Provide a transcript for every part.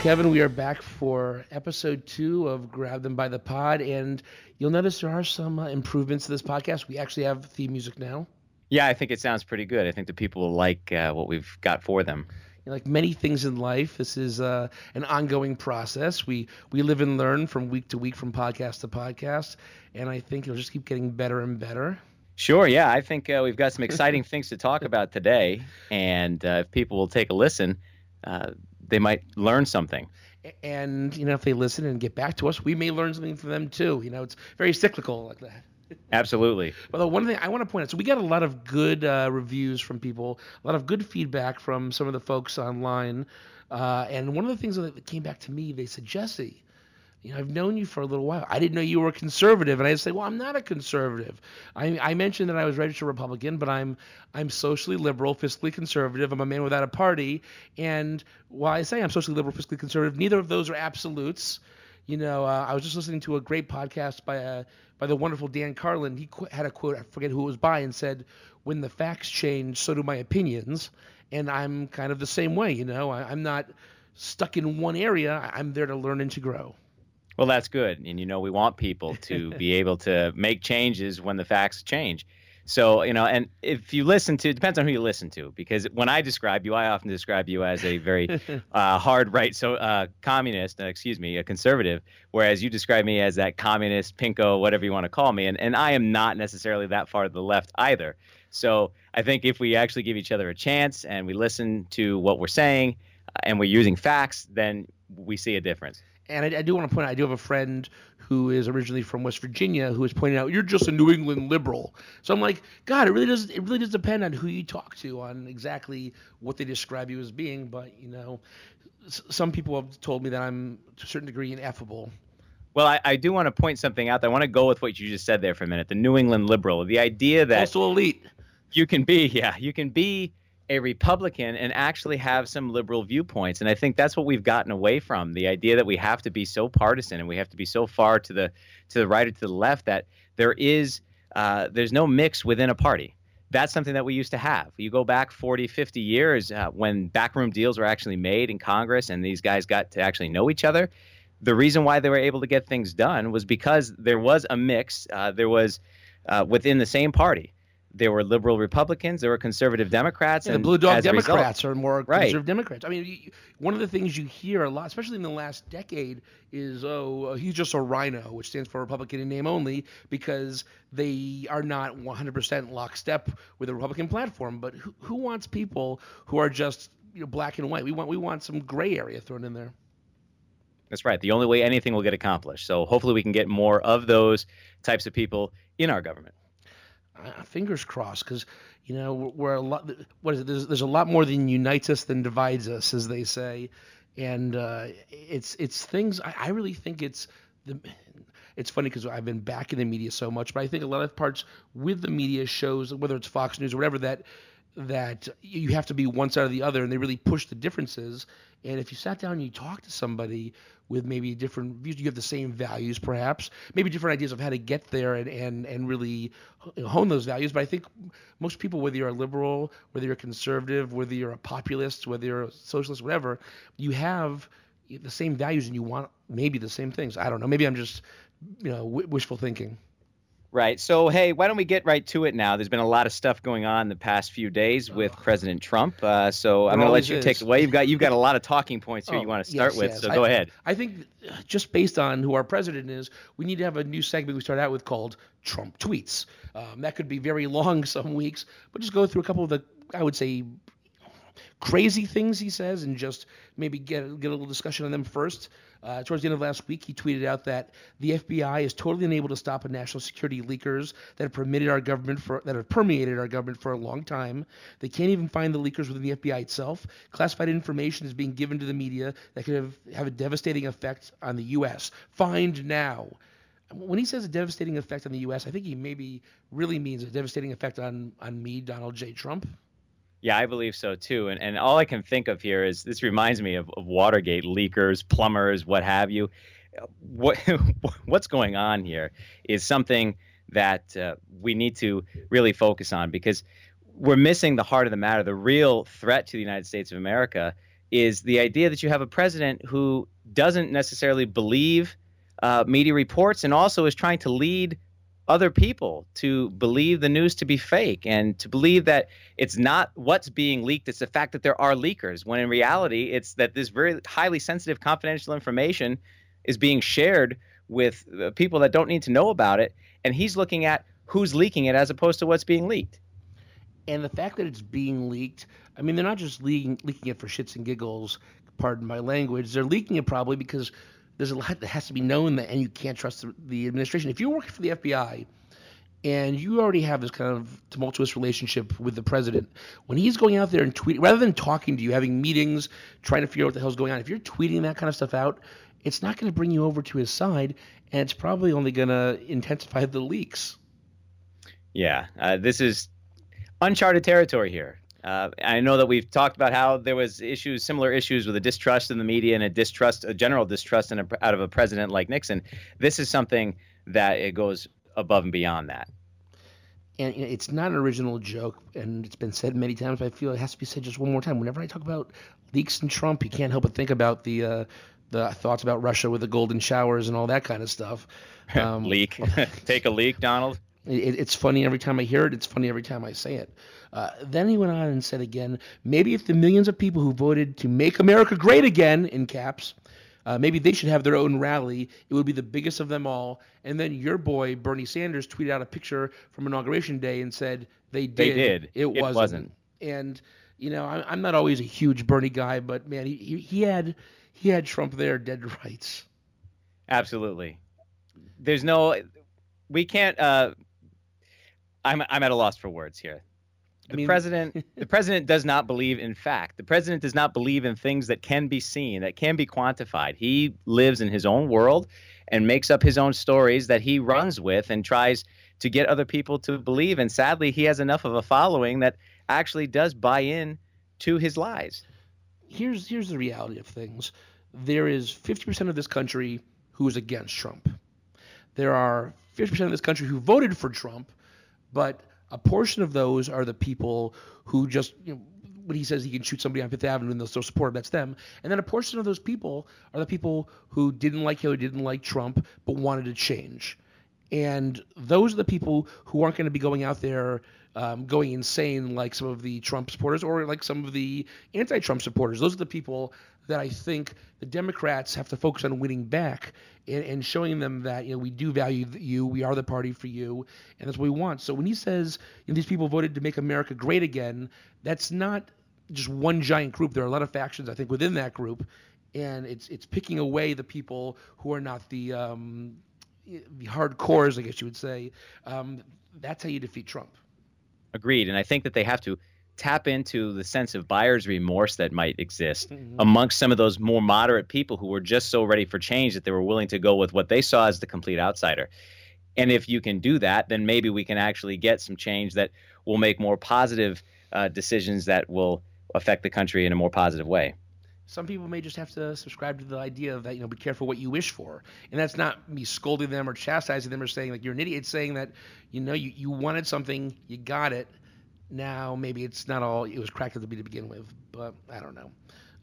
Kevin. We are back for episode two of Grab Them by the Pod, and you'll notice there are some uh, improvements to this podcast. We actually have theme music now. Yeah, I think it sounds pretty good. I think the people will like uh, what we've got for them. You know, like many things in life, this is uh, an ongoing process. We we live and learn from week to week, from podcast to podcast, and I think it'll just keep getting better and better. Sure, yeah, I think uh, we've got some exciting things to talk about today, and uh, if people will take a listen, uh, they might learn something. And you know, if they listen and get back to us, we may learn something from them too. You know, it's very cyclical like that. Absolutely. Although one thing I want to point out, so we got a lot of good uh, reviews from people, a lot of good feedback from some of the folks online, uh, and one of the things that came back to me, they said, Jesse, you know, I've known you for a little while. I didn't know you were a conservative, and I'd say, well, I'm not a conservative. I, I mentioned that I was registered Republican, but I'm I'm socially liberal, fiscally conservative. I'm a man without a party, and while I say I'm socially liberal, fiscally conservative, neither of those are absolutes. You know, uh, I was just listening to a great podcast by uh, by the wonderful Dan Carlin. He qu- had a quote, I forget who it was by, and said, "When the facts change, so do my opinions." And I'm kind of the same way. You know, I, I'm not stuck in one area. I'm there to learn and to grow. Well, that's good. And, you know, we want people to be able to make changes when the facts change. So, you know, and if you listen to, it depends on who you listen to, because when I describe you, I often describe you as a very uh, hard right, so uh, communist, uh, excuse me, a conservative, whereas you describe me as that communist, pinko, whatever you want to call me. And, and I am not necessarily that far to the left either. So I think if we actually give each other a chance and we listen to what we're saying uh, and we're using facts, then we see a difference and I, I, do want to point out, I do have a friend who is originally from West Virginia who is pointing out you're just a New England liberal. So I'm like, God, it really does. It really does depend on who you talk to on exactly what they describe you as being. But you know, s- some people have told me that I'm to a certain degree ineffable. Well, I, I do want to point something out. I want to go with what you just said there for a minute. The New England liberal, the idea that also elite. You can be, yeah, you can be a Republican and actually have some liberal viewpoints. And I think that's what we've gotten away from the idea that we have to be so partisan and we have to be so far to the to the right or to the left that there is uh, there's no mix within a party. That's something that we used to have. You go back 40, 50 years uh, when backroom deals were actually made in Congress and these guys got to actually know each other. The reason why they were able to get things done was because there was a mix. Uh, there was uh, within the same party there were liberal Republicans, there were conservative Democrats, yeah, and the blue dog Democrats result, are more conservative Democrats. I mean, you, one of the things you hear a lot, especially in the last decade, is oh, uh, he's just a RINO, which stands for Republican in name only, because they are not 100% lockstep with the Republican platform. But who, who wants people who are just you know, black and white? We want we want some gray area thrown in there. That's right. The only way anything will get accomplished. So hopefully we can get more of those types of people in our government fingers crossed, because you know we're a lot. What is it? There's, there's a lot more than unites us than divides us, as they say, and uh, it's it's things. I, I really think it's the. It's funny because I've been back in the media so much, but I think a lot of parts with the media shows, whether it's Fox News or whatever, that that you have to be one side or the other, and they really push the differences. And if you sat down and you talked to somebody with maybe different views, you have the same values, perhaps, maybe different ideas of how to get there and and and really hone those values. But I think most people, whether you're a liberal, whether you're a conservative, whether you're a populist, whether you're a socialist, whatever, you have the same values and you want maybe the same things. I don't know. Maybe I'm just you know wishful thinking. Right. So, hey, why don't we get right to it now? There's been a lot of stuff going on the past few days with oh. President Trump. Uh, so I'm going to let you is. take it away. You've got you've got a lot of talking points here oh, you want to start yes, with. Yes. So go I, ahead. I think just based on who our president is, we need to have a new segment we start out with called Trump tweets. Um, that could be very long some weeks, but just go through a couple of the I would say crazy things he says and just maybe get get a little discussion on them first. Uh, towards the end of last week, he tweeted out that the FBI is totally unable to stop a national security leakers that have permitted our government for that have permeated our government for a long time. They can't even find the leakers within the FBI itself. Classified information is being given to the media that could have, have a devastating effect on the U.S. Find now. When he says a devastating effect on the U.S., I think he maybe really means a devastating effect on on me, Donald J. Trump. Yeah, I believe so too. And and all I can think of here is this reminds me of, of Watergate, leakers, plumbers, what have you. What what's going on here is something that uh, we need to really focus on because we're missing the heart of the matter. The real threat to the United States of America is the idea that you have a president who doesn't necessarily believe uh, media reports and also is trying to lead other people to believe the news to be fake and to believe that it's not what's being leaked, it's the fact that there are leakers, when in reality, it's that this very highly sensitive confidential information is being shared with people that don't need to know about it. And he's looking at who's leaking it as opposed to what's being leaked. And the fact that it's being leaked, I mean, they're not just leaking, leaking it for shits and giggles, pardon my language. They're leaking it probably because there's a lot that has to be known that, and you can't trust the, the administration. If you're working for the FBI and you already have this kind of tumultuous relationship with the president, when he's going out there and tweeting, rather than talking to you, having meetings, trying to figure out what the hell's going on, if you're tweeting that kind of stuff out, it's not going to bring you over to his side, and it's probably only going to intensify the leaks. Yeah, uh, this is uncharted territory here. Uh, I know that we've talked about how there was issues, similar issues with a distrust in the media and a distrust, a general distrust in a, out of a president like Nixon. This is something that it goes above and beyond that. And it's not an original joke, and it's been said many times. But I feel it has to be said just one more time. Whenever I talk about leaks and Trump, you can't help but think about the uh, the thoughts about Russia with the golden showers and all that kind of stuff. Um, leak, take a leak, Donald. It, it's funny every time I hear it. It's funny every time I say it. Uh, then he went on and said again, maybe if the millions of people who voted to make America great again, in caps, uh, maybe they should have their own rally. It would be the biggest of them all. And then your boy Bernie Sanders tweeted out a picture from inauguration day and said they did. They did. It, it wasn't. wasn't. And you know, I, I'm not always a huge Bernie guy, but man, he, he, he had he had Trump there dead rights. Absolutely. There's no. We can't. Uh, I'm I'm at a loss for words here. The I mean, president the president does not believe in fact. The president does not believe in things that can be seen, that can be quantified. He lives in his own world and makes up his own stories that he runs with and tries to get other people to believe and sadly he has enough of a following that actually does buy in to his lies. Here's here's the reality of things. There is 50% of this country who is against Trump. There are 50% of this country who voted for Trump but a portion of those are the people who just, you know, when he says he can shoot somebody on Fifth Avenue and they'll still support him, that's them. And then a portion of those people are the people who didn't like Hillary, didn't like Trump, but wanted to change. And those are the people who aren't going to be going out there um, going insane like some of the Trump supporters or like some of the anti-Trump supporters. Those are the people that I think the Democrats have to focus on winning back and, and showing them that you know we do value you, we are the party for you, and that's what we want. So when he says you know, these people voted to make America great again, that's not just one giant group. There are a lot of factions I think within that group, and it's it's picking away the people who are not the um, hardcores, I guess you would say. Um, that's how you defeat Trump. Agreed, and I think that they have to tap into the sense of buyer's remorse that might exist mm-hmm. amongst some of those more moderate people who were just so ready for change that they were willing to go with what they saw as the complete outsider. And if you can do that, then maybe we can actually get some change that will make more positive uh, decisions that will affect the country in a more positive way. Some people may just have to subscribe to the idea that you know be careful what you wish for, and that's not me scolding them or chastising them or saying like you're an idiot. It's saying that you know you, you wanted something, you got it, now maybe it's not all it was cracked up to be to begin with, but I don't know.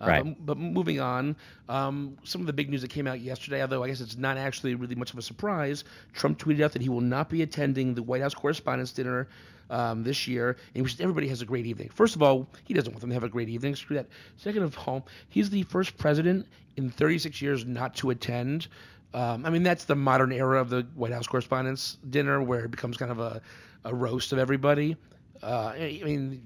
Uh, right. But, but, moving on, um, some of the big news that came out yesterday, although I guess it's not actually really much of a surprise, Trump tweeted out that he will not be attending the White House Correspondents' Dinner um, this year, in which everybody has a great evening. First of all, he doesn't want them to have a great evening. Screw that. Second of all, he's the first president in 36 years not to attend. Um, I mean, that's the modern era of the White House Correspondents' Dinner, where it becomes kind of a, a roast of everybody. Uh, I mean,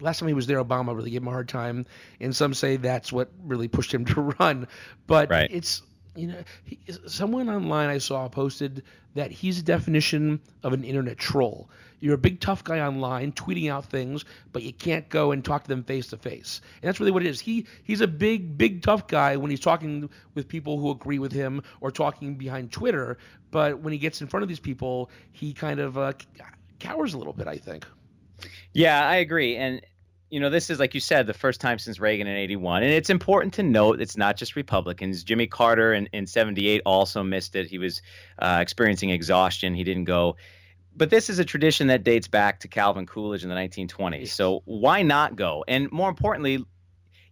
last time he was there, Obama really gave him a hard time, and some say that's what really pushed him to run. But right. it's you know, he, someone online I saw posted that he's a definition of an internet troll. You're a big tough guy online, tweeting out things, but you can't go and talk to them face to face. And that's really what it is. He he's a big, big tough guy when he's talking with people who agree with him or talking behind Twitter. But when he gets in front of these people, he kind of uh, cowers a little bit. I think. Yeah, I agree. And you know, this is like you said, the first time since Reagan in '81, and it's important to note it's not just Republicans. Jimmy Carter in, in '78 also missed it. He was uh, experiencing exhaustion. He didn't go. But this is a tradition that dates back to Calvin Coolidge in the 1920s. So why not go? And more importantly,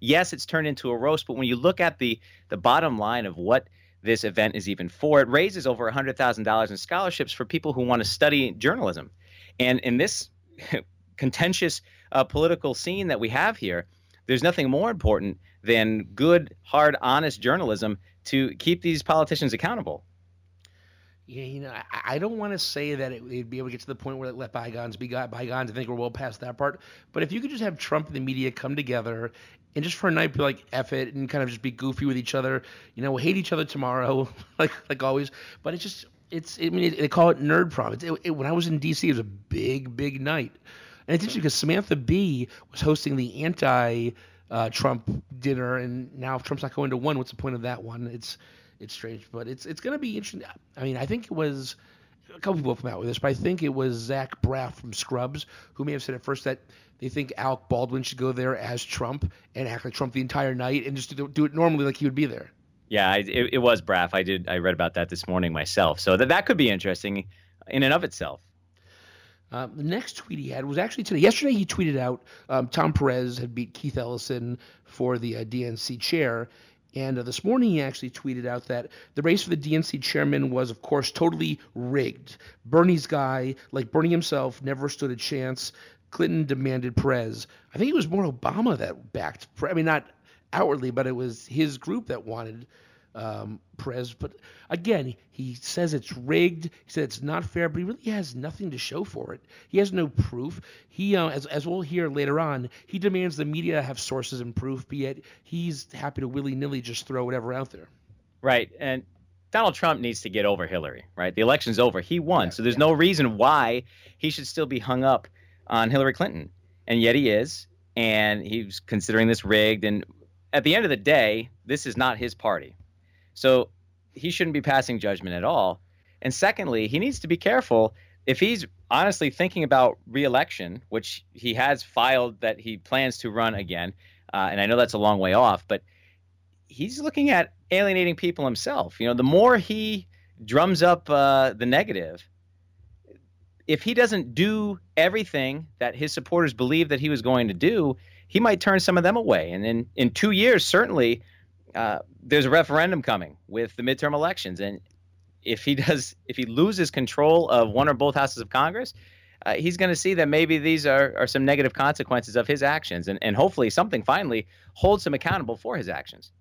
Yes, it's turned into a roast, but when you look at the the bottom line of what this event is even for, it raises over $100,000 in scholarships for people who want to study journalism. And in this contentious uh, political scene that we have here, there's nothing more important than good, hard, honest journalism to keep these politicians accountable. Yeah, you know, I, I don't want to say that it, would be able to get to the point where it let bygones be got bygones. I think we're well past that part. But if you could just have Trump and the media come together and just for a night be like F it and kind of just be goofy with each other, you know, we'll hate each other tomorrow, like like always. But it's just, it's, I mean, they call it nerd prom. It, it, when I was in D.C., it was a big, big night. And it's interesting because Samantha Bee was hosting the anti uh, Trump dinner, and now if Trump's not going to one, what's the point of that one? It's it's strange, but it's it's going to be interesting. I mean, I think it was a couple people have come out with this, but I think it was Zach Braff from Scrubs who may have said at first that they think Alec Baldwin should go there as Trump and act like Trump the entire night and just do, do it normally like he would be there. Yeah, it, it was Braff. I did. I read about that this morning myself. So that that could be interesting in and of itself. Uh, the next tweet he had was actually today. Yesterday, he tweeted out um, Tom Perez had beat Keith Ellison for the uh, DNC chair, and uh, this morning, he actually tweeted out that the race for the DNC chairman was, of course, totally rigged. Bernie's guy, like Bernie himself, never stood a chance. Clinton demanded Perez. I think it was more Obama that backed. I mean, not outwardly, but it was his group that wanted um, Perez. But again, he says it's rigged. He said it's not fair, but he really has nothing to show for it. He has no proof. He, uh, as, as we'll hear later on, he demands the media have sources and proof, but yet he's happy to willy nilly just throw whatever out there. Right. And Donald Trump needs to get over Hillary, right? The election's over. He won. Yeah, so there's yeah. no reason why he should still be hung up on Hillary Clinton. And yet he is. And he's considering this rigged. And at the end of the day, this is not his party. So he shouldn't be passing judgment at all. And secondly, he needs to be careful if he's honestly thinking about reelection, which he has filed that he plans to run again. Uh, and I know that's a long way off, but he's looking at alienating people himself. You know, the more he drums up uh, the negative, if he doesn't do everything that his supporters believe that he was going to do, he might turn some of them away. And in, in two years, certainly, uh, there's a referendum coming with the midterm elections, and if he does, if he loses control of one or both houses of Congress, uh, he's going to see that maybe these are, are some negative consequences of his actions, and, and hopefully something finally holds him accountable for his actions.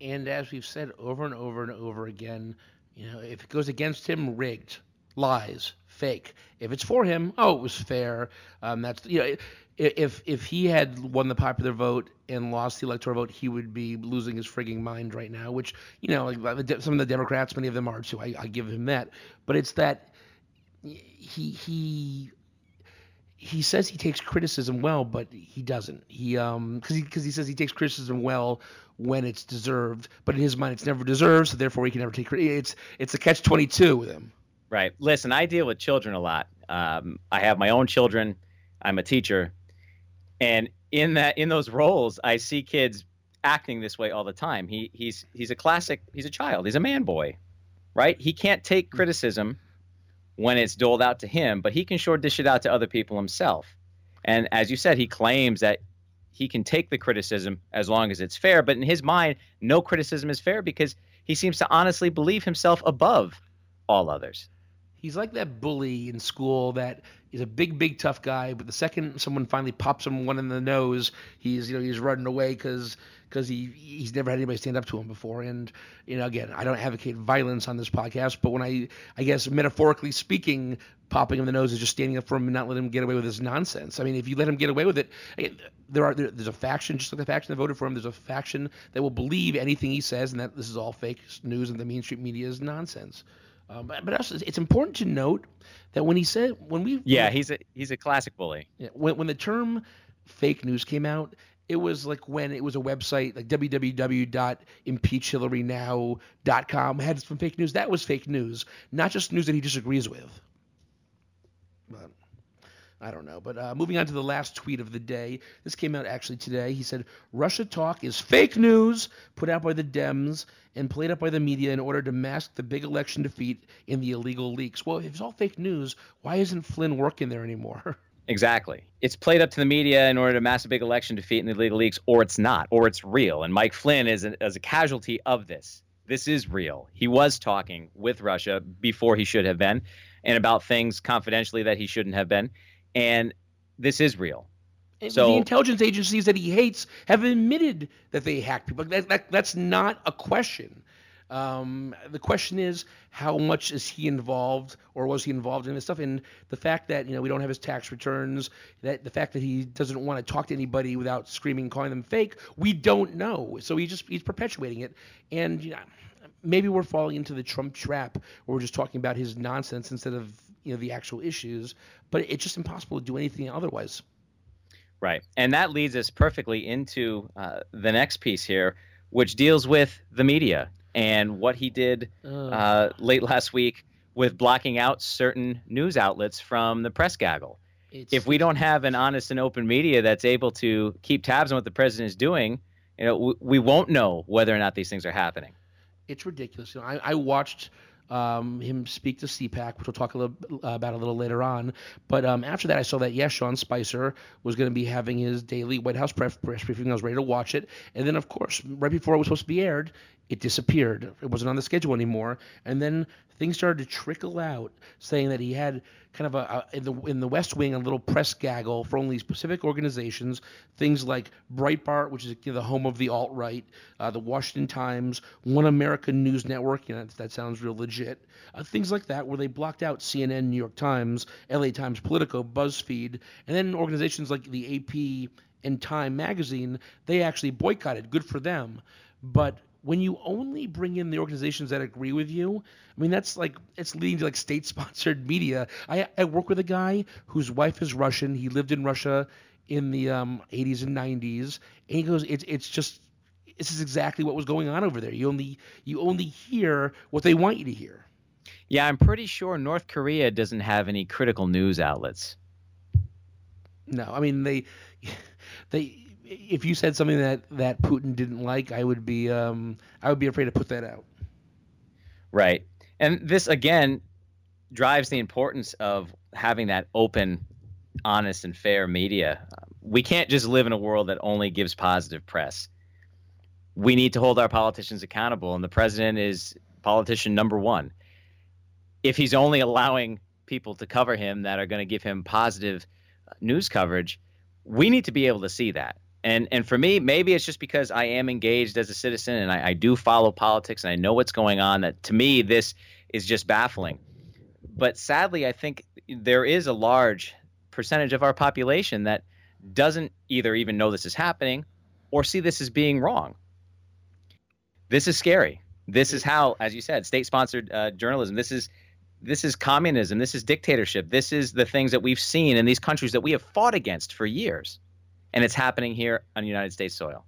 And as we've said over and over and over again, you know, if it goes against him, rigged, lies, fake. If it's for him, oh, it was fair. Um, that's you know, if if he had won the popular vote and lost the electoral vote, he would be losing his frigging mind right now. Which you know, some of the Democrats, many of them are too. I, I give him that, but it's that he he he says he takes criticism well, but he doesn't. He um because he because he says he takes criticism well when it's deserved, but in his mind it's never deserved, so therefore he can never take. It's it's a catch twenty two with him. Right. Listen, I deal with children a lot. Um, I have my own children. I'm a teacher and in that in those roles, I see kids acting this way all the time. He he's he's a classic. He's a child. He's a man boy, right? He can't take criticism when it's doled out to him, but he can sure dish it out to other people himself. And as you said, he claims that he can take the criticism as long as it's fair. But in his mind, no criticism is fair because he seems to honestly believe himself above all others he's like that bully in school that is a big, big tough guy, but the second someone finally pops him one in the nose, he's you know he's running away because because he he's never had anybody stand up to him before. And you know, again, I don't advocate violence on this podcast, but when I I guess metaphorically speaking, popping him the nose is just standing up for him and not letting him get away with his nonsense. I mean, if you let him get away with it, there are there, there's a faction, just like the faction that voted for him. There's a faction that will believe anything he says, and that this is all fake news and the mainstream media is nonsense. Um, but, but also, it's important to note that when he said when we yeah he's a he's a classic bully. When when the term fake news came out, it was like when it was a website like www.impeachhillarynow.com had some fake news. That was fake news, not just news that he disagrees with. But I don't know. But uh, moving on to the last tweet of the day. This came out actually today. He said Russia talk is fake news put out by the Dems and played up by the media in order to mask the big election defeat in the illegal leaks. Well, if it's all fake news, why isn't Flynn working there anymore? Exactly. It's played up to the media in order to mask a big election defeat in the illegal leaks, or it's not, or it's real. And Mike Flynn is a, is a casualty of this. This is real. He was talking with Russia before he should have been, and about things confidentially that he shouldn't have been. And this is real. So, the intelligence agencies that he hates have admitted that they hack people. That, that, that's not a question. Um, the question is, how much is he involved, or was he involved in this stuff? And the fact that you know we don't have his tax returns, that the fact that he doesn't want to talk to anybody without screaming, calling them fake, we don't know. So he just he's perpetuating it, and you know, maybe we're falling into the Trump trap, where we're just talking about his nonsense instead of you know the actual issues. But it's just impossible to do anything otherwise. Right, and that leads us perfectly into uh, the next piece here, which deals with the media and what he did uh, late last week with blocking out certain news outlets from the press gaggle. It's, if we don't have an honest and open media that's able to keep tabs on what the president is doing, you know, we, we won't know whether or not these things are happening. It's ridiculous. You know, I, I watched um, him speak to CPAC, which we'll talk a little about a little later on. But um, after that, I saw that yes, Sean Spicer was going to be having his daily White House press briefing. I was ready to watch it, and then of course, right before it was supposed to be aired, it disappeared. It wasn't on the schedule anymore. And then things started to trickle out, saying that he had kind of a, a, in the in the West Wing a little press gaggle for only specific organizations. Things like Breitbart, which is you know, the home of the alt right, uh, the Washington Times, One American News Network. You know, that, that sounds real legit. Uh, things like that, where they blocked out CNN, New York Times, L.A. Times, Politico, BuzzFeed, and then organizations like the AP and Time magazine. They actually boycotted. Good for them. But when you only bring in the organizations that agree with you, I mean that's like it's leading to like state-sponsored media. I, I work with a guy whose wife is Russian. He lived in Russia in the um, 80s and 90s, and he goes, it's it's just this is exactly what was going on over there. You only you only hear what they want you to hear. Yeah, I'm pretty sure North Korea doesn't have any critical news outlets. No, I mean they they if you said something that that Putin didn't like, I would be um, I would be afraid to put that out. Right, and this again drives the importance of having that open, honest, and fair media. We can't just live in a world that only gives positive press. We need to hold our politicians accountable, and the president is politician number one. If he's only allowing people to cover him that are going to give him positive news coverage, we need to be able to see that and and for me, maybe it's just because I am engaged as a citizen and I, I do follow politics and I know what's going on. That to me, this is just baffling. But sadly, I think there is a large percentage of our population that doesn't either even know this is happening or see this as being wrong. This is scary. This is how, as you said, state-sponsored uh, journalism. This is this is communism. This is dictatorship. This is the things that we've seen in these countries that we have fought against for years and it's happening here on United States soil.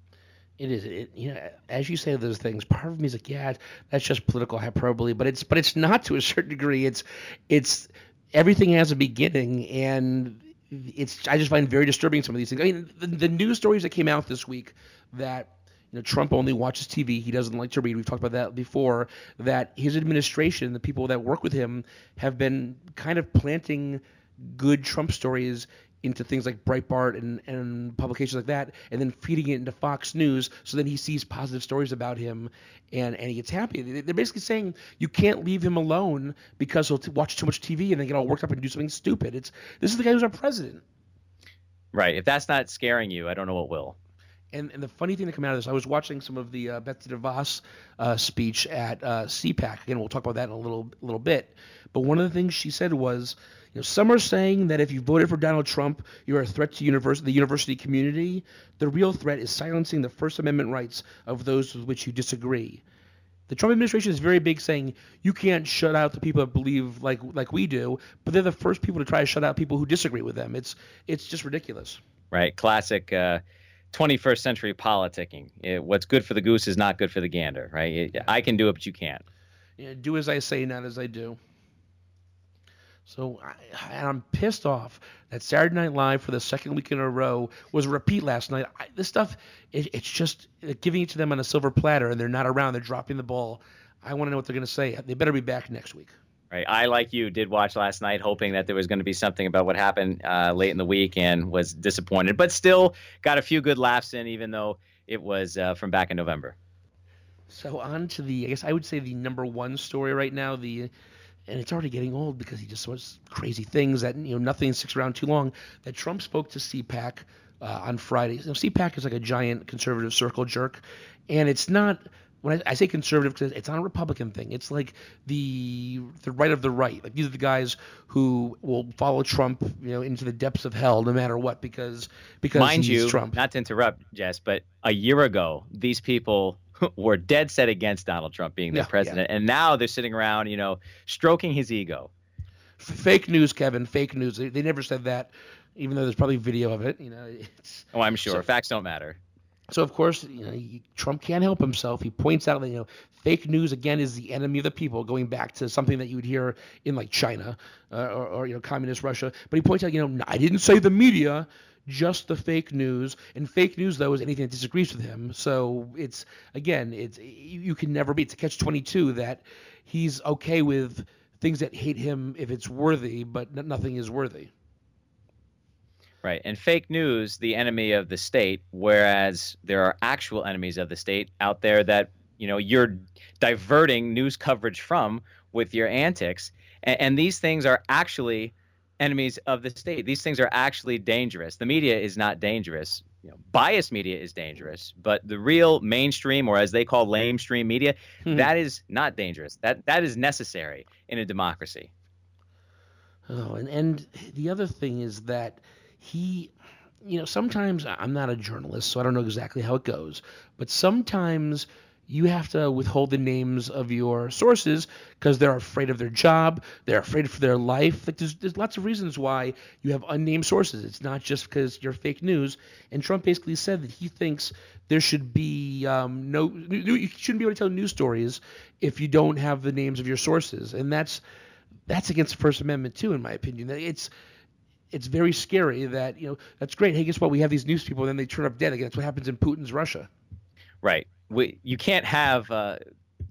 It is. It, you know, as you say those things, part of me is like, yeah, that's just political hyperbole, but it's but it's not to a certain degree. It's it's everything has a beginning, and it's I just find very disturbing some of these things. I mean, the, the news stories that came out this week that you know Trump only watches TV. He doesn't like to read. We've talked about that before. That his administration, the people that work with him, have been kind of planting good Trump stories into things like Breitbart and, and publications like that, and then feeding it into Fox News, so then he sees positive stories about him, and, and he gets happy. They're basically saying you can't leave him alone because he'll t- watch too much TV and then get all worked up and do something stupid. It's this is the guy who's our president. Right. If that's not scaring you, I don't know what will. And, and the funny thing that came out of this, I was watching some of the uh, Betsy DeVos uh, speech at uh, CPAC. Again, we'll talk about that in a little little bit. But one of the things she said was you know, some are saying that if you voted for Donald Trump, you're a threat to university, the university community. The real threat is silencing the First Amendment rights of those with which you disagree. The Trump administration is very big, saying you can't shut out the people that believe like like we do, but they're the first people to try to shut out people who disagree with them. It's it's just ridiculous. Right, classic. Uh, 21st century politicking. It, what's good for the goose is not good for the gander, right? It, I can do it, but you can't. Yeah, do as I say, not as I do. So I, and I'm pissed off that Saturday Night Live for the second week in a row was a repeat last night. I, this stuff, it, it's just uh, giving it to them on a silver platter, and they're not around. They're dropping the ball. I want to know what they're going to say. They better be back next week. Right. I, like you, did watch last night, hoping that there was going to be something about what happened uh, late in the week, and was disappointed, but still got a few good laughs in, even though it was uh, from back in November. So on to the, I guess I would say the number one story right now. The and it's already getting old because he just says crazy things that you know nothing sticks around too long. That Trump spoke to CPAC uh, on Friday. You know, CPAC is like a giant conservative circle jerk, and it's not when I, I say conservative because it's not a Republican thing. It's like the the right of the right. Like these are the guys who will follow Trump, you know, into the depths of hell no matter what because because mind he's you, Trump. not to interrupt, Jess, but a year ago these people were dead set against Donald Trump being the Yeah, president, and now they're sitting around, you know, stroking his ego. Fake news, Kevin. Fake news. They, they never said that, even though there's probably video of it. You know, it's, Oh, I'm sure. So- Facts don't matter. So of course, you know, he, Trump can't help himself. He points out that you know fake news again is the enemy of the people, going back to something that you would hear in like China uh, or, or you know communist Russia. But he points out, you know, I didn't say the media, just the fake news. And fake news though is anything that disagrees with him. So it's again, it's you, can never be. It's a catch twenty two that he's okay with things that hate him if it's worthy, but nothing is worthy. Right. And fake news, the enemy of the state, whereas there are actual enemies of the state out there that, you know, you're diverting news coverage from with your antics. And, and these things are actually enemies of the state. These things are actually dangerous. The media is not dangerous. You know, biased media is dangerous, but the real mainstream, or as they call lamestream media, Hmm. that is not dangerous. That that is necessary in a democracy. Oh, and and the other thing is that he, you know, sometimes I'm not a journalist, so I don't know exactly how it goes, but sometimes you have to withhold the names of your sources because they're afraid of their job, they're afraid for their life. Like there's there's lots of reasons why you have unnamed sources. It's not just because you're fake news. And Trump basically said that he thinks there should be um, no you shouldn't be able to tell news stories if you don't have the names of your sources, and that's that's against the First Amendment too, in my opinion. It's it's very scary that you know that's great. Hey, guess what? We have these news people, and then they turn up dead again. That's what happens in Putin's Russia. Right. We, you can't have uh,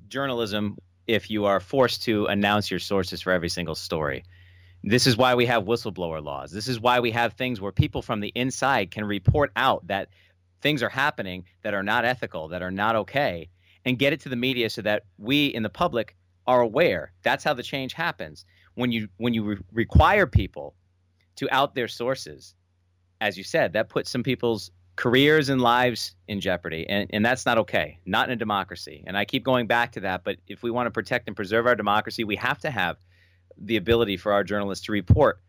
journalism if you are forced to announce your sources for every single story. This is why we have whistleblower laws. This is why we have things where people from the inside can report out that things are happening that are not ethical, that are not okay, and get it to the media so that we in the public are aware. That's how the change happens. When you when you re- require people to out their sources, as you said, that puts some people's careers and lives in jeopardy. And, and that's not okay, not in a democracy. And I keep going back to that. But if we want to protect and preserve our democracy, we have to have the ability for our journalists to report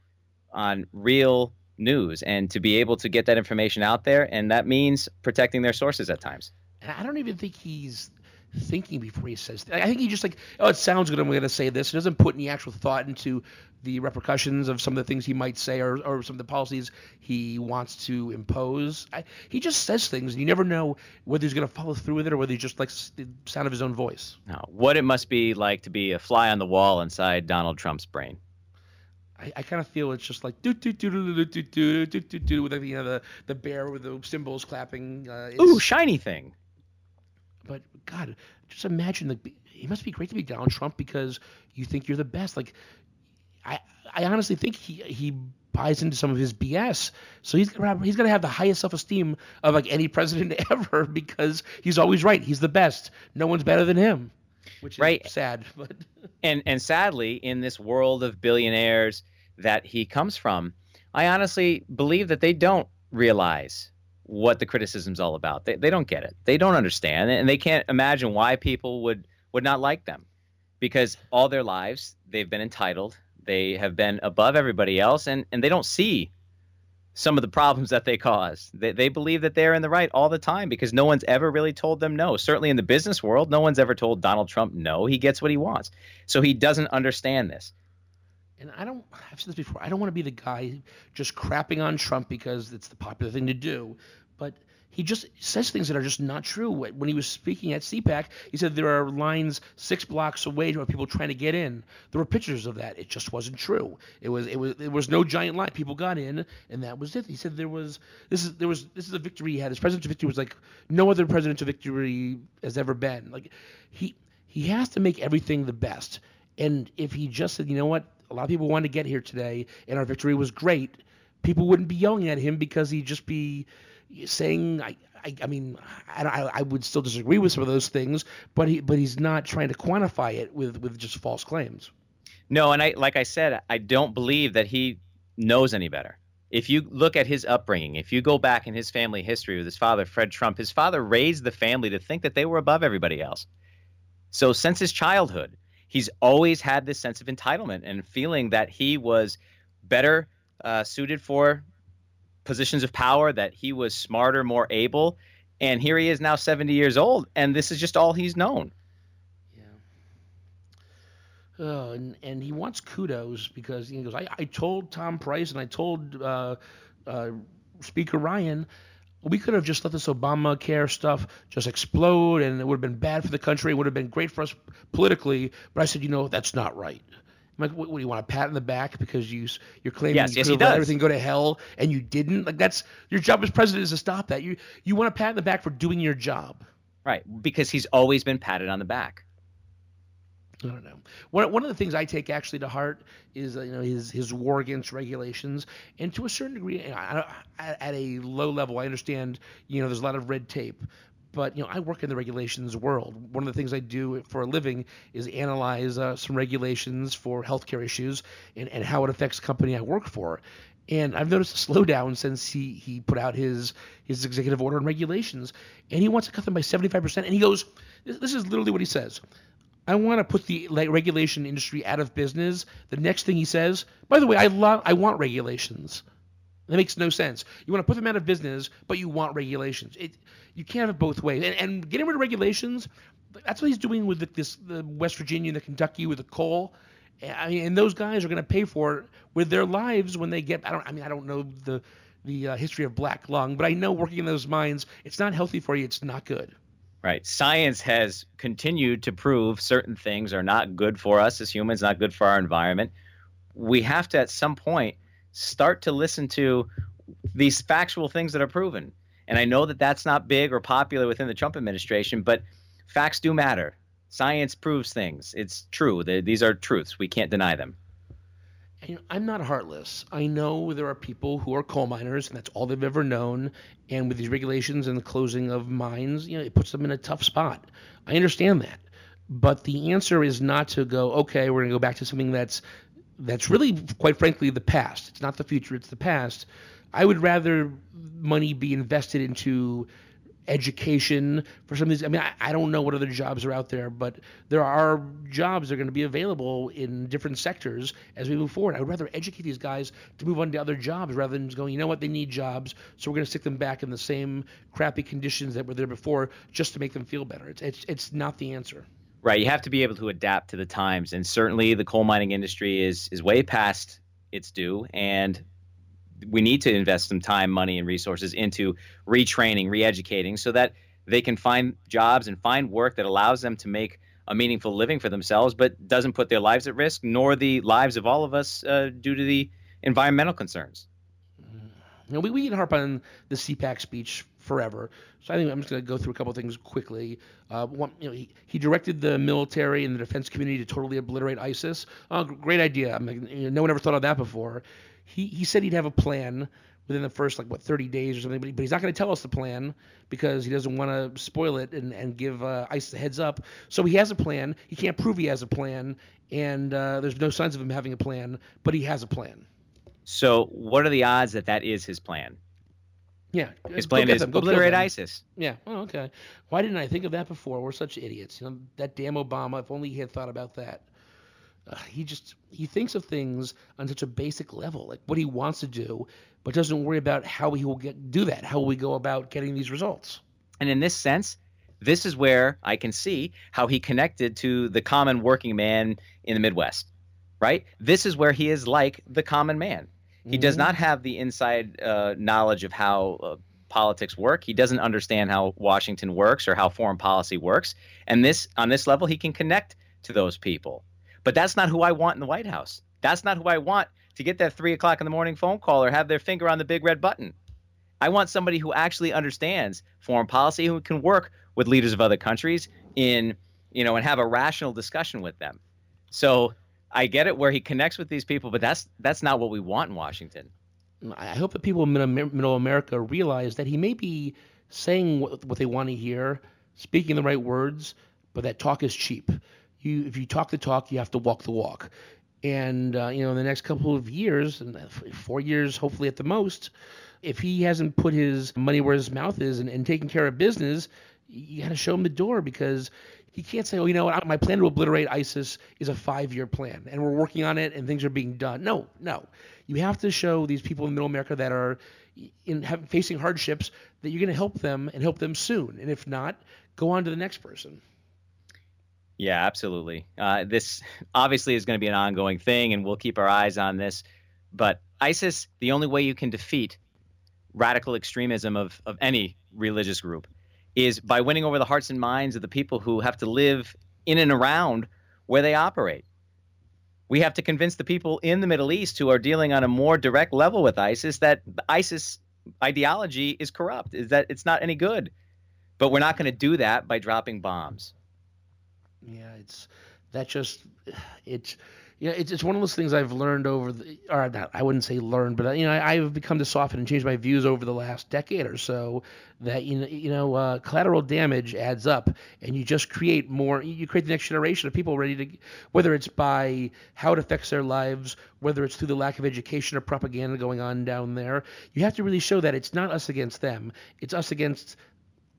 on real news and to be able to get that information out there. And that means protecting their sources at times. And I don't even think he's thinking before he says. I think he just like, oh, it sounds good. I'm going to say this. He doesn't put any actual thought into the repercussions of some of the things he might say or, or some of the policies he wants to impose. I, he just says things, and you never know whether he's going to follow through with it or whether he just likes the sound of his own voice. Now, what it must be like to be a fly on the wall inside Donald Trump's brain. I, I kind of feel it's just like do do do do do do do do do do with like, you know the the bear with the cymbals clapping. Uh, Ooh, shiny thing. But God, just imagine like it must be great to be Donald Trump because you think you're the best. Like, I I honestly think he he buys into some of his BS. So he's gonna have, he's gonna have the highest self esteem of like any president ever because he's always right. He's the best. No one's better than him, which is Right. sad. But and and sadly in this world of billionaires that he comes from i honestly believe that they don't realize what the criticism's all about. They, they don't get it. They don't understand and they can't imagine why people would would not like them. Because all their lives they've been entitled they have been above everybody else and and they don't see some of the problems that they cause. They, they believe that they're in the right all the time because no one's ever really told them no. Certainly in the business world no one's ever told donald trump no. He gets what he wants. So he doesn't understand this. And I don't I've said this before. I don't want to be the guy just crapping on Trump because it's the popular thing to do, but he just says things that are just not true. When he was speaking at CPAC, he said there are lines six blocks away where people trying to get in. There were pictures of that. It just wasn't true. It was it was there was no giant line. People got in, and that was it. He said there was this is there was this is a victory he had. His presidential victory was like no other presidential victory has ever been. Like he he has to make everything the best. And if he just said, you know what, a lot of people wanted to get here today, and our victory was great, people wouldn't be yelling at him because he'd just be saying, I, I, I mean, I, I, would still disagree with some of those things, but he, but he's not trying to quantify it with, with just false claims. No, and I, like I said, I don't believe that he knows any better. If you look at his upbringing, if you go back in his family history with his father, Fred Trump, his father raised the family to think that they were above everybody else. So since his childhood, he's always had this sense of entitlement and feeling that he was better uh, suited for positions of power, that he was smarter, more able. And here he is now 70 years old, and this is just all he's known. Yeah. Uh, and, and he wants kudos because he goes, I, I told Tom Price and I told uh, uh, Speaker Ryan we could have just let this Obamacare stuff just explode and it would have been bad for the country. It would have been great for us politically. But I said, you know, that's not right. I'm like, what, what, do you want a pat in the back because you you're claiming yes, you yes, could let everything go to hell and you didn't? Like that's your job as president is to stop that. You you want a pat in the back for doing your job. Right, because he's always been patted on the back. I don't know. One, one of the things I take actually to heart is you know his his war against regulations, and to a certain degree, at, at a low level, I understand you know there's a lot of red tape, but you know I work in the regulations world. One of the things I do for a living is analyze uh, some regulations for healthcare issues and, and how it affects the company I work for. And I've noticed a slowdown since he, he put out his his executive order and regulations, and he wants to cut them by 75%. And he goes, this, this is literally what he says. I want to put the like, regulation industry out of business. The next thing he says, by the way, I love, I want regulations. That makes no sense. You want to put them out of business, but you want regulations. It, you can't have it both ways. And, and getting rid of regulations, that's what he's doing with the, this the West Virginia and the Kentucky with the coal. I mean, and those guys are going to pay for it with their lives when they get. I don't. I mean, I don't know the the uh, history of black lung, but I know working in those mines, it's not healthy for you. It's not good. Right. Science has continued to prove certain things are not good for us as humans, not good for our environment. We have to, at some point, start to listen to these factual things that are proven. And I know that that's not big or popular within the Trump administration, but facts do matter. Science proves things. It's true. These are truths. We can't deny them you know, I'm not heartless. I know there are people who are coal miners, and that's all they've ever known. And with these regulations and the closing of mines, you know, it puts them in a tough spot. I understand that, but the answer is not to go, okay, we're going to go back to something that's that's really, quite frankly, the past. It's not the future; it's the past. I would rather money be invested into education for some of these. I mean, I, I, don't know what other jobs are out there, but there are jobs that are going to be available in different sectors as we move forward. I would rather educate these guys to move on to other jobs rather than just going, you know what, they need jobs, so we're going to stick them back in the same crappy conditions that were there before just to make them feel better. It's, it's, it's not the answer. Right. You have to be able to adapt to the times. And certainly the coal mining industry is, is way past its due. And we need to invest some time, money, and resources into retraining, reeducating, so that they can find jobs and find work that allows them to make a meaningful living for themselves, but doesn't put their lives at risk, nor the lives of all of us uh, due to the environmental concerns. You know, we, we can harp on the CPAC speech forever. So I think I'm just going to go through a couple of things quickly. Uh, one, you know, he, he directed the military and the defense community to totally obliterate ISIS. Uh, great idea. I mean, you know, no one ever thought of that before he he said he'd have a plan within the first like what 30 days or something, but, he, but he's not going to tell us the plan because he doesn't want to spoil it and and give uh, ICE the heads up. So he has a plan. He can't prove he has a plan, and uh, there's no signs of him having a plan, but he has a plan. So what are the odds that that is his plan? Yeah, his plan is obliterate ISIS. Yeah. Oh, okay. Why didn't I think of that before? We're such idiots. You know, that damn Obama. If only he had thought about that uh, he just he thinks of things on such a basic level, like what he wants to do, but doesn't worry about how he will get do that. How will we go about getting these results? And in this sense, this is where I can see how he connected to the common working man in the Midwest. Right? This is where he is like the common man. He mm-hmm. does not have the inside uh, knowledge of how uh, politics work. He doesn't understand how Washington works or how foreign policy works. And this on this level, he can connect to those people. But that's not who I want in the White House. That's not who I want to get that three o'clock in the morning phone call or have their finger on the big red button. I want somebody who actually understands foreign policy, who can work with leaders of other countries in, you know, and have a rational discussion with them. So I get it where he connects with these people, but that's that's not what we want in Washington. Mm, I hope that people in Middle America realize that he may be saying what, what they want to hear, speaking the right words, but that talk is cheap. You, if you talk the talk, you have to walk the walk. And uh, you know, in the next couple of years, and four years, hopefully at the most, if he hasn't put his money where his mouth is and, and taken care of business, you got to show him the door because he can't say, oh, you know what, my plan to obliterate ISIS is a five year plan and we're working on it and things are being done. No, no. You have to show these people in Middle America that are in have, facing hardships that you're going to help them and help them soon. And if not, go on to the next person. Yeah, absolutely. Uh, this obviously is going to be an ongoing thing, and we'll keep our eyes on this. But ISIS, the only way you can defeat radical extremism of, of any religious group is by winning over the hearts and minds of the people who have to live in and around where they operate. We have to convince the people in the Middle East who are dealing on a more direct level with ISIS that ISIS ideology is corrupt, is that it's not any good. But we're not going to do that by dropping bombs. Yeah, it's that just it's know, it's, it's one of those things I've learned over the, or not, I wouldn't say learned, but you know, I, have become to soften and change my views over the last decade or so. That you know, you know, uh, collateral damage adds up, and you just create more. You create the next generation of people ready to, whether it's by how it affects their lives, whether it's through the lack of education or propaganda going on down there. You have to really show that it's not us against them; it's us against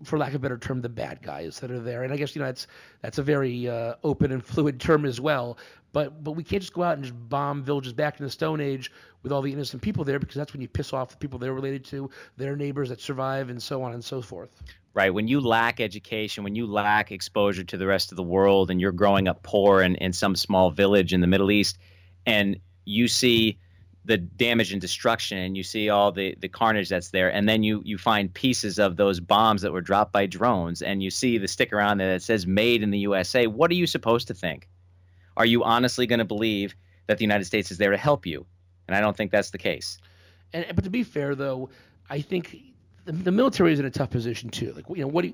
for lack of a better term, the bad guys that are there. And I guess you know that's that's a very uh, open and fluid term as well. But but we can't just go out and just bomb villages back in the Stone Age with all the innocent people there because that's when you piss off the people they're related to, their neighbors that survive, and so on and so forth. Right. When you lack education, when you lack exposure to the rest of the world, and you're growing up poor in, in some small village in the Middle East, and you see the damage and destruction and you see all the, the carnage that's there and then you you find pieces of those bombs that were dropped by drones and you see the sticker on there that says made in the USA what are you supposed to think? Are you honestly going to believe that the United States is there to help you? And I don't think that's the case. And but to be fair though I think the, the military is in a tough position too. Like you know, what do you,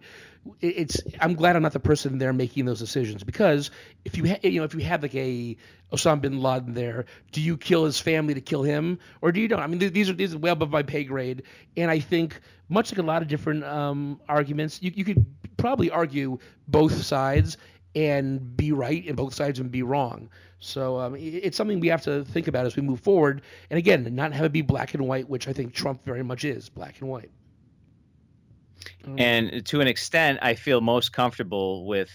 it's I'm glad I'm not the person there making those decisions because if you ha, you know if you have like a Osama bin Laden there, do you kill his family to kill him or do you don't? I mean these are these are way above my pay grade, and I think much like a lot of different um, arguments, you you could probably argue both sides and be right and both sides and be wrong. So um, it's something we have to think about as we move forward. And again, not have it be black and white, which I think Trump very much is black and white. Mm. And to an extent, I feel most comfortable with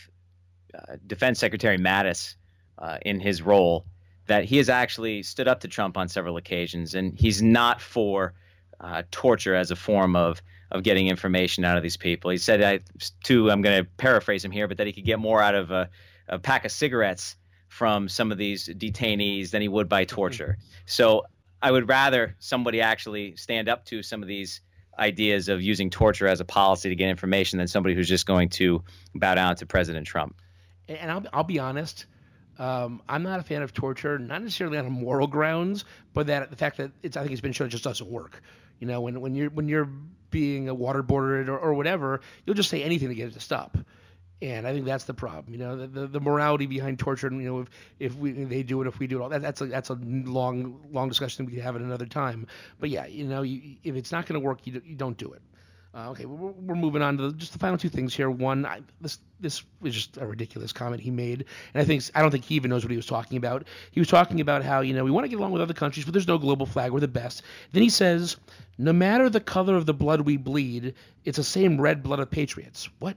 uh, Defense Secretary Mattis uh, in his role that he has actually stood up to Trump on several occasions, and he's not for uh, torture as a form of of getting information out of these people. He said, I, too, I'm going to paraphrase him here, but that he could get more out of a, a pack of cigarettes from some of these detainees than he would by torture. So I would rather somebody actually stand up to some of these ideas of using torture as a policy to get information than somebody who's just going to bow down to President Trump. And I'll, I'll be honest, um, I'm not a fan of torture, not necessarily on moral grounds, but that the fact that it's I think it's been shown it just doesn't work. You know, when when you're when you're being waterboarded or, or whatever, you'll just say anything to get it to stop. And I think that's the problem. You know, the, the, the morality behind torture, you know, if if we they do it, if we do it, all that, that's a that's a long long discussion we can have at another time. But yeah, you know, you, if it's not going to work, you, you don't do it. Uh, okay, we're, we're, moving on to the, just the final two things here. One, I, this this was just a ridiculous comment he made, and I think I don't think he even knows what he was talking about. He was talking about how you know we want to get along with other countries, but there's no global flag. We're the best. Then he says, no matter the color of the blood we bleed, it's the same red blood of patriots. What?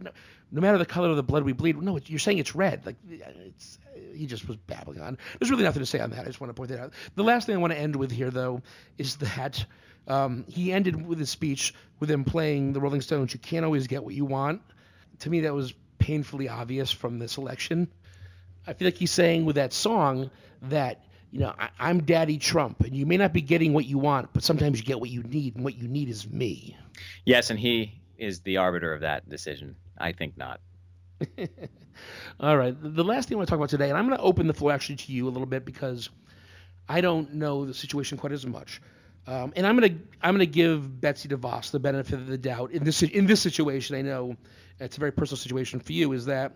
No, matter the color of the blood we bleed. No, you're saying it's red. Like it's he just was babbling on. There's really nothing to say on that. I just want to point that out. The last thing I want to end with here, though, is that um, he ended with his speech with him playing the Rolling Stones. You can't always get what you want. To me, that was painfully obvious from this election. I feel like he's saying with that song that you know I, am Daddy Trump, and you may not be getting what you want, but sometimes you get what you need, and what you need is me. Yes, and he is the arbiter of that decision. I think not. All right. The last thing I want to talk about today, and I'm going to open the floor actually to you a little bit because I don't know the situation quite as much. Um, and I'm gonna I'm gonna give Betsy DeVos the benefit of the doubt in this in this situation. I know it's a very personal situation for you. Is that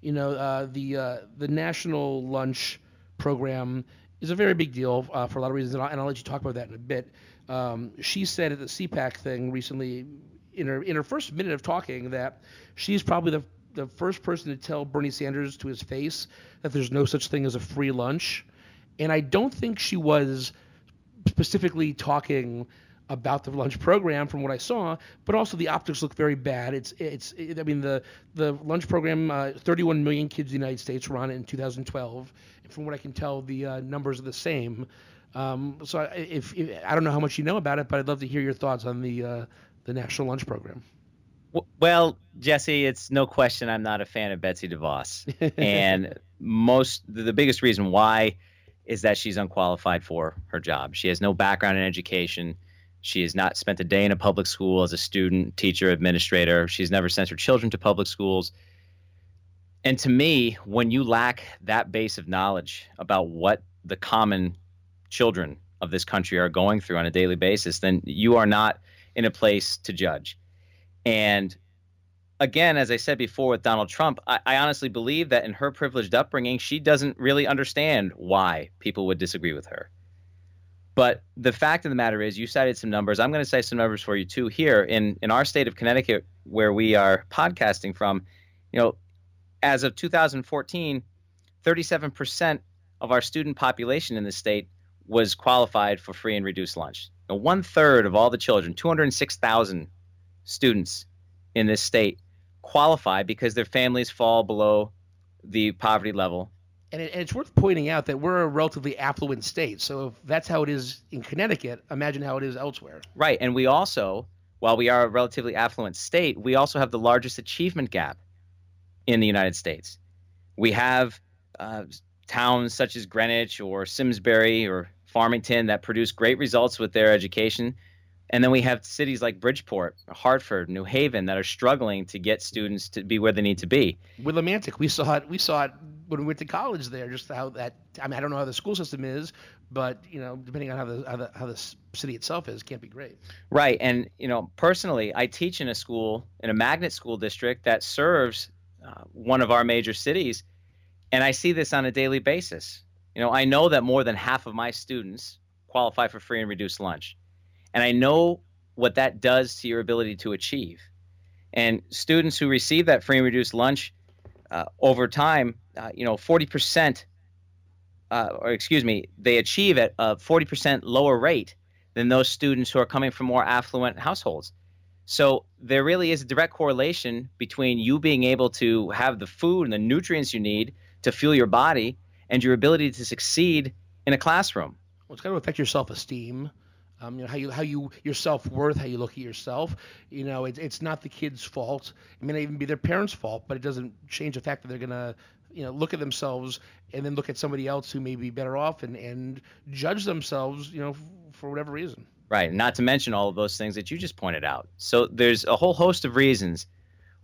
you know uh, the uh, the national lunch program is a very big deal uh, for a lot of reasons, and I'll, and I'll, let you talk about that in a bit. Um, she said at the CPAC thing recently, in her in her first minute of talking, that she's probably the the first person to tell Bernie Sanders to his face that there's no such thing as a free lunch, and I don't think she was specifically talking about the lunch program from what I saw, but also the optics look very bad. It's it's it, I mean the the lunch program, uh, 31 million kids in the United States were on it in 2012, and from what I can tell, the uh, numbers are the same. Um, so if, if, I don't know how much you know about it, but I'd love to hear your thoughts on the uh, the national lunch program. Well, Jesse, it's no question I'm not a fan of Betsy DeVos, and most the biggest reason why is that she's unqualified for her job. She has no background in education. She has not spent a day in a public school as a student, teacher, administrator. She's never sent her children to public schools. And to me, when you lack that base of knowledge about what the common children of this country are going through on a daily basis, then you are not in a place to judge. And again, as I said before with Donald Trump, I, I, honestly believe that in her privileged upbringing, she doesn't really understand why people would disagree with her. But the fact of the matter is, you cited some numbers. I'm going to cite some numbers for you too here in in our state of Connecticut, where we are podcasting from. You know, as of 2014, 37% of our student population in the state was qualified for free and reduced lunch. One third of all the children, 206,000 students in this state, qualify because their families fall below the poverty level and, it, and, it's worth pointing out that we're a relatively affluent state. So if that's how it is in Connecticut, imagine how it is elsewhere. Right. And we also, while we are a relatively affluent state, we also have the largest achievement gap in the United States. We have uh, towns such as Greenwich or Simsbury or Farmington that produce great results with their education and then we have cities like Bridgeport, Hartford, New Haven that are struggling to get students to be where they need to be. With Willimantic, we saw it. We saw it when we went to college there. Just how that. I mean, I don't know how the school system is, but you know, depending on how the how the, how the city itself is, can't be great. Right, and you know, personally, I teach in a school in a magnet school district that serves uh, one of our major cities, and I see this on a daily basis. You know, I know that more than half of my students qualify for free and reduced lunch and I know what that does to your ability to achieve. And students who receive that free and reduced lunch uh, over time, uh, you know, 40%, uh, or excuse me, they achieve at a 40% lower rate than those students who are coming from more affluent households. So there really is a direct correlation between you being able to have the food and the nutrients you need to fuel your body and your ability to succeed in a classroom. Well, it's going to affect your self esteem um, you know how you how you your self worth, how you look at yourself. You know, it's it's not the kid's fault. It may not even be their parents' fault, but it doesn't change the fact that they're gonna you know look at themselves and then look at somebody else who may be better off and and judge themselves. You know, for whatever reason. Right. Not to mention all of those things that you just pointed out. So there's a whole host of reasons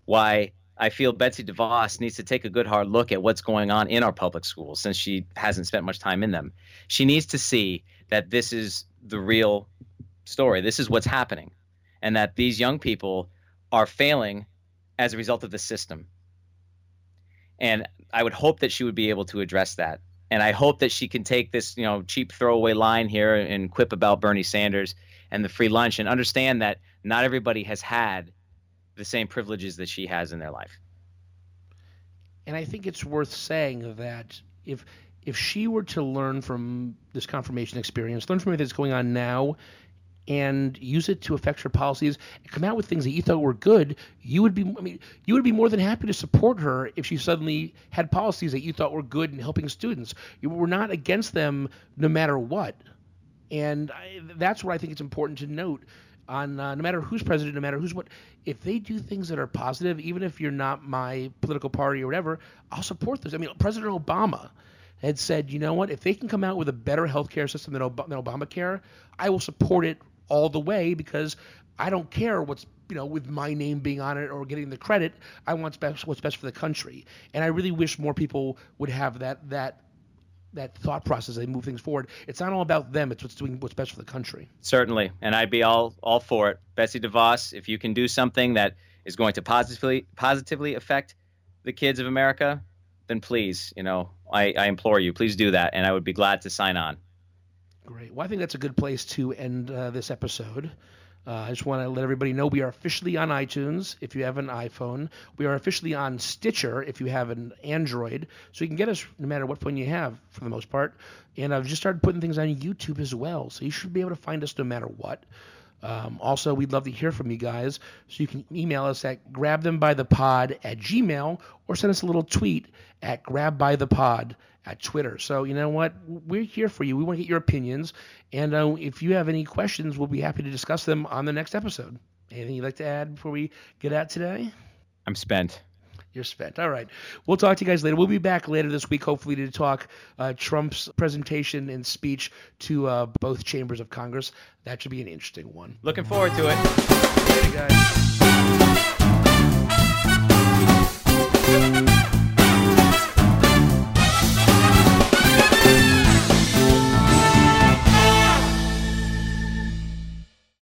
why I feel Betsy DeVos needs to take a good hard look at what's going on in our public schools since she hasn't spent much time in them. She needs to see that this is the real story. This is what's happening. And that these young people are failing as a result of the system. And I would hope that she would be able to address that. And I hope that she can take this, you know, cheap throwaway line here and quip about Bernie Sanders and the free lunch and understand that not everybody has had the same privileges that she has in their life. And I think it's worth saying that if if she were to learn from this confirmation experience, learn from everything that's going on now, and use it to affect her policies, come out with things that you thought were good, you would be. I mean, you would be more than happy to support her if she suddenly had policies that you thought were good in helping students. You were not against them no matter what, and I, that's what I think it's important to note. On uh, no matter who's president, no matter who's what, if they do things that are positive, even if you're not my political party or whatever, I'll support those. I mean, President Obama had said, you know what, if they can come out with a better healthcare system than, Ob- than Obamacare, I will support it all the way because I don't care what's you know with my name being on it or getting the credit. I want what's best for the country, and I really wish more people would have that that that thought process they move things forward. It's not all about them; it's what's doing what's best for the country. Certainly, and I'd be all all for it, Betsy DeVos. If you can do something that is going to positively positively affect the kids of America, then please, you know, I, I implore you, please do that, and I would be glad to sign on. Great. Well, I think that's a good place to end uh, this episode. Uh, I just want to let everybody know we are officially on iTunes if you have an iPhone. We are officially on Stitcher if you have an Android. So you can get us no matter what phone you have for the most part. And I've just started putting things on YouTube as well. So you should be able to find us no matter what. Um, also, we'd love to hear from you guys. So you can email us at grabthembythepod at gmail or send us a little tweet at grabbythepod at Twitter. So you know what? We're here for you. We want to get your opinions. And uh, if you have any questions, we'll be happy to discuss them on the next episode. Anything you'd like to add before we get out today? I'm spent. You're spent. All right. We'll talk to you guys later. We'll be back later this week, hopefully, to talk uh, Trump's presentation and speech to uh, both chambers of Congress. That should be an interesting one. Looking forward to it. Guys.